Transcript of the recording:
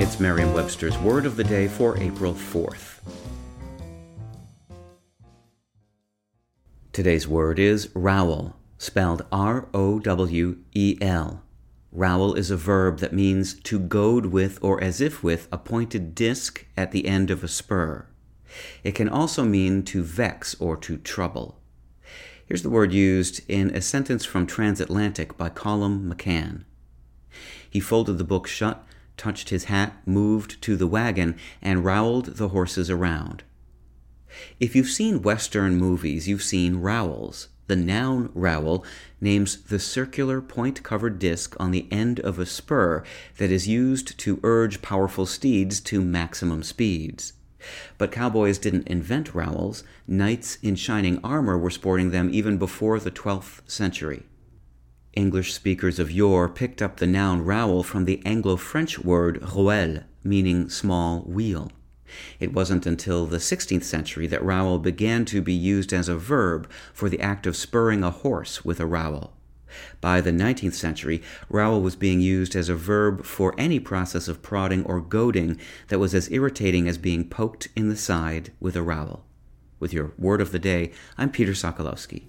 It's Merriam-Webster's Word of the Day for April 4th. Today's word is rowel, spelled R-O-W-E-L. Rowel is a verb that means to goad with or as if with a pointed disc at the end of a spur. It can also mean to vex or to trouble. Here's the word used in a sentence from Transatlantic by Colum McCann. He folded the book shut, touched his hat, moved to the wagon, and rowelled the horses around. If you've seen Western movies, you've seen rowels. The noun rowel names the circular point covered disc on the end of a spur that is used to urge powerful steeds to maximum speeds. But cowboys didn't invent rowels. Knights in shining armor were sporting them even before the 12th century. English speakers of yore picked up the noun rowel from the Anglo French word roele, meaning small wheel. It wasn't until the 16th century that rowel began to be used as a verb for the act of spurring a horse with a rowel. By the 19th century, rowel was being used as a verb for any process of prodding or goading that was as irritating as being poked in the side with a rowel. With your word of the day, I'm Peter Sokolowski.